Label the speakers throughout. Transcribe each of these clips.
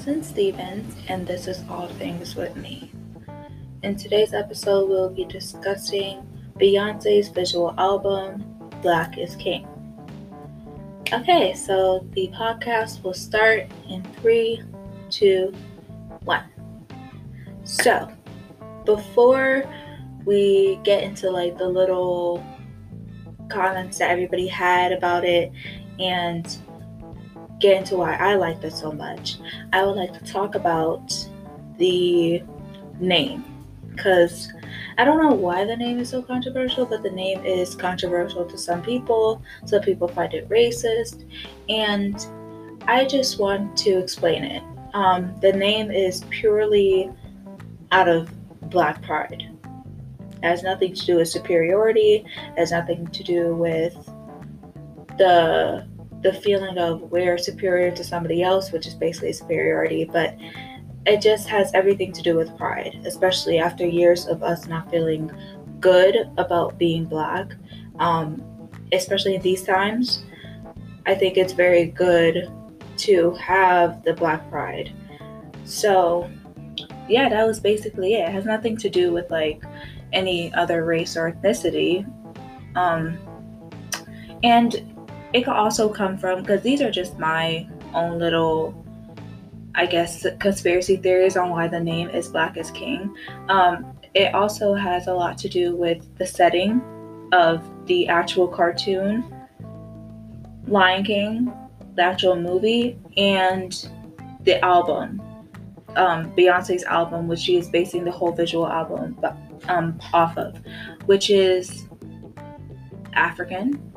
Speaker 1: Madison Stevens, and this is All Things with Me. In today's episode, we'll be discussing Beyonce's visual album, Black is King. Okay, so the podcast will start in three, two, one. So, before we get into like the little comments that everybody had about it and get into why I like this so much, I would like to talk about the name because I don't know why the name is so controversial, but the name is controversial to some people. Some people find it racist, and I just want to explain it. Um, the name is purely out of black pride. It has nothing to do with superiority, it has nothing to do with the the feeling of we're superior to somebody else, which is basically superiority, but it just has everything to do with pride, especially after years of us not feeling good about being black. Um, especially in these times, I think it's very good to have the black pride. So, yeah, that was basically it. It has nothing to do with like any other race or ethnicity. Um, and it could also come from because these are just my own little I guess conspiracy theories on why the name is Black is King. Um, it also has a lot to do with the setting of the actual cartoon Lion King, the actual movie, and the album, um, Beyonce's album, which she is basing the whole visual album um, off of, which is African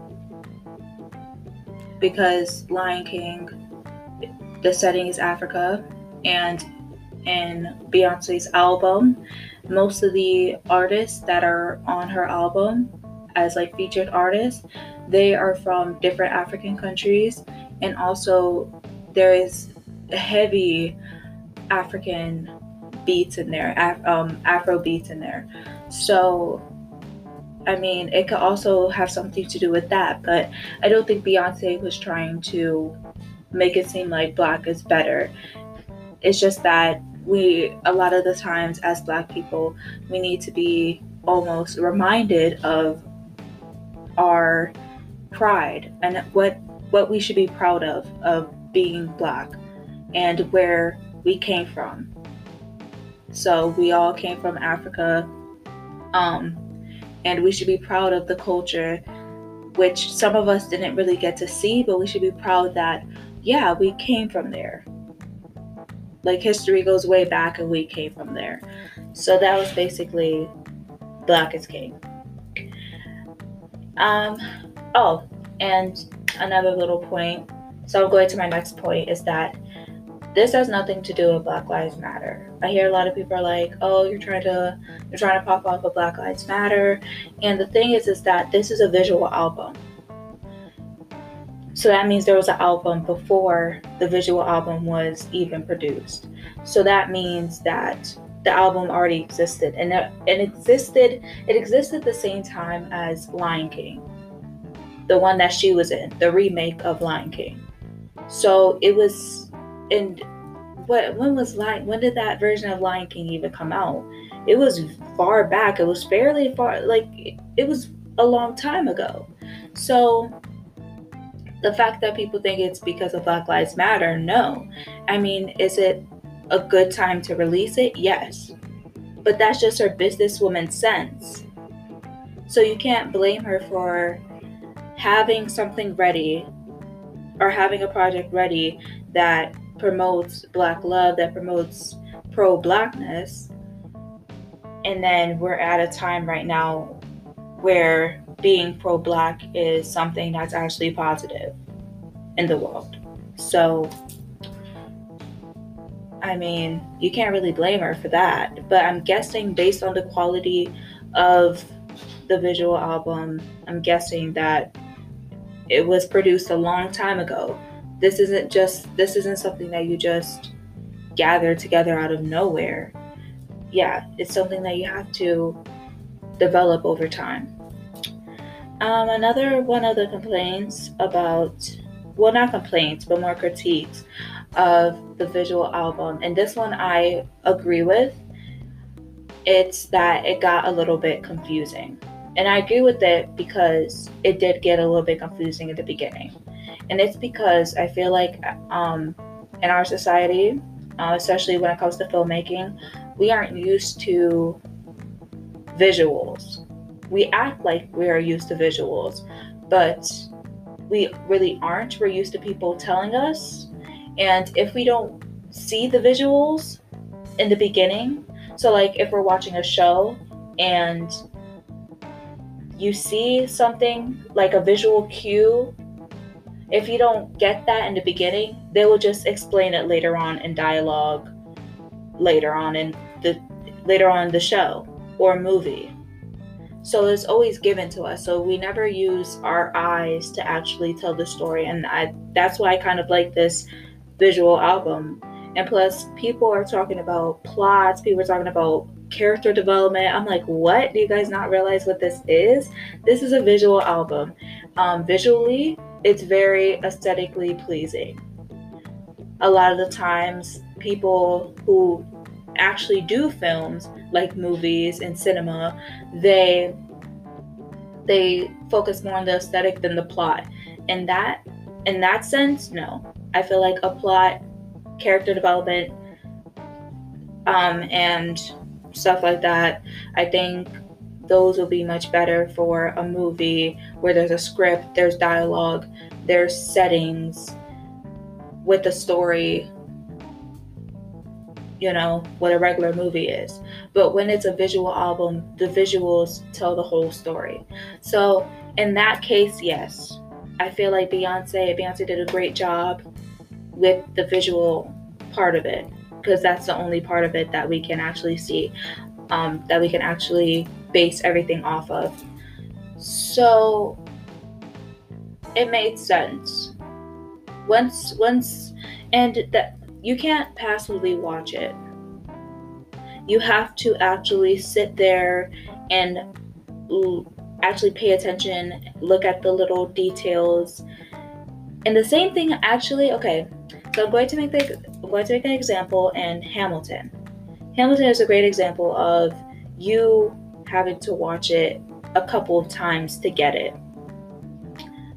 Speaker 1: because Lion King, the setting is Africa, and in Beyonce's album, most of the artists that are on her album as like featured artists, they are from different African countries, and also there is heavy African beats in there, Af- um, Afro beats in there. So I mean, it could also have something to do with that, but I don't think Beyonce was trying to make it seem like black is better. It's just that we, a lot of the times as black people, we need to be almost reminded of our pride and what what we should be proud of of being black and where we came from. So we all came from Africa. Um, and we should be proud of the culture which some of us didn't really get to see but we should be proud that yeah we came from there. Like history goes way back and we came from there. So that was basically black is king. Um oh and another little point. So i'm going to my next point is that this has nothing to do with Black Lives Matter. I hear a lot of people are like, "Oh, you're trying to you're trying to pop off of Black Lives Matter," and the thing is, is that this is a visual album. So that means there was an album before the visual album was even produced. So that means that the album already existed, and it, it existed. It existed at the same time as Lion King, the one that she was in, the remake of Lion King. So it was and what when was Lion when did that version of Lion King even come out? It was far back. It was fairly far like it was a long time ago. So the fact that people think it's because of Black Lives Matter, no. I mean, is it a good time to release it? Yes. But that's just her businesswoman sense. So you can't blame her for having something ready or having a project ready that promotes black love, that promotes pro blackness. And then we're at a time right now where being pro black is something that's actually positive in the world. So, I mean, you can't really blame her for that. But I'm guessing, based on the quality of the visual album, I'm guessing that it was produced a long time ago this isn't just this isn't something that you just gather together out of nowhere. Yeah, it's something that you have to develop over time. Um, another one of the complaints about well not complaints but more critiques of the visual album, and this one I agree with. It's that it got a little bit confusing. And I agree with it because it did get a little bit confusing at the beginning. And it's because I feel like um, in our society, uh, especially when it comes to filmmaking, we aren't used to visuals. We act like we are used to visuals, but we really aren't. We're used to people telling us. And if we don't see the visuals in the beginning, so like if we're watching a show and you see something like a visual cue, if you don't get that in the beginning, they will just explain it later on in dialogue later on in the later on the show or movie. So it's always given to us. So we never use our eyes to actually tell the story. And I that's why I kind of like this visual album. And plus people are talking about plots, people are talking about character development. I'm like, what? Do you guys not realize what this is? This is a visual album. Um, visually, it's very aesthetically pleasing. A lot of the times, people who actually do films like movies and cinema, they they focus more on the aesthetic than the plot. And that in that sense, no. I feel like a plot, character development, um, and stuff like that. I think those will be much better for a movie where there's a script, there's dialogue, there's settings with the story, you know, what a regular movie is. But when it's a visual album, the visuals tell the whole story. So in that case, yes, I feel like Beyonce, Beyonce did a great job with the visual part of it because that's the only part of it that we can actually see, um, that we can actually base everything off of. So it made sense. Once, once, and that you can't passively watch it. You have to actually sit there and actually pay attention, look at the little details. And the same thing actually, okay, so I'm going to make the I'm going to make an example in Hamilton. Hamilton is a great example of you having to watch it a couple of times to get it.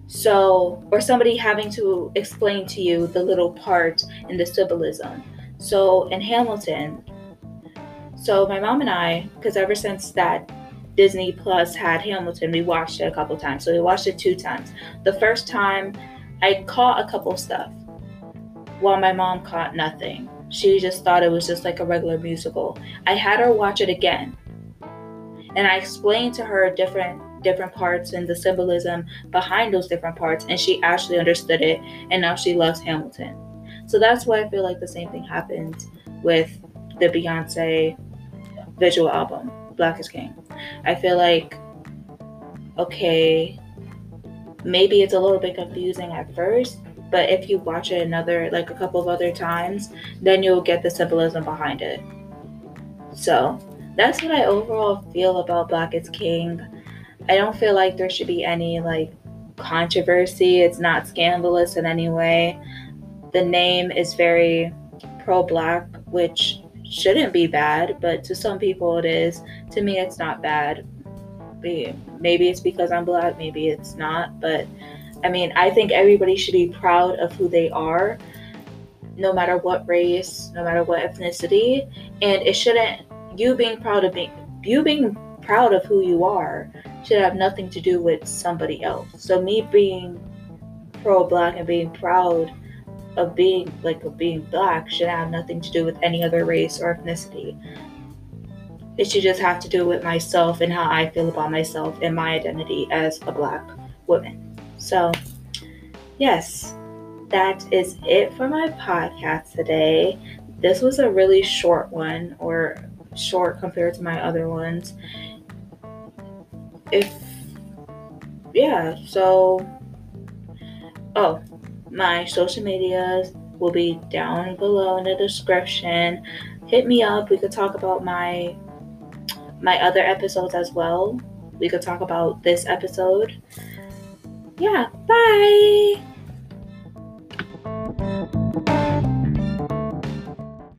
Speaker 1: So, or somebody having to explain to you the little part in the symbolism. So, in Hamilton, so my mom and I, because ever since that Disney Plus had Hamilton, we watched it a couple times. So we watched it two times. The first time, I caught a couple stuff while my mom caught nothing. She just thought it was just like a regular musical. I had her watch it again. And I explained to her different different parts and the symbolism behind those different parts and she actually understood it and now she loves Hamilton. So that's why I feel like the same thing happened with the Beyonce visual album, Black is King. I feel like okay, maybe it's a little bit confusing at first, but if you watch it another like a couple of other times then you'll get the symbolism behind it so that's what i overall feel about black is king. I don't feel like there should be any like controversy. It's not scandalous in any way. The name is very pro-black which shouldn't be bad but to some people it is. To me it's not bad. Maybe it's because i'm black maybe it's not but I mean, I think everybody should be proud of who they are, no matter what race, no matter what ethnicity, and it shouldn't you being proud of being you being proud of who you are should have nothing to do with somebody else. So me being pro black and being proud of being like of being black should have nothing to do with any other race or ethnicity. It should just have to do with myself and how I feel about myself and my identity as a black woman. So, yes, that is it for my podcast today. This was a really short one, or short compared to my other ones. If, yeah, so, oh, my social medias will be down below in the description. Hit me up. We could talk about my my other episodes as well. We could talk about this episode yeah, bye.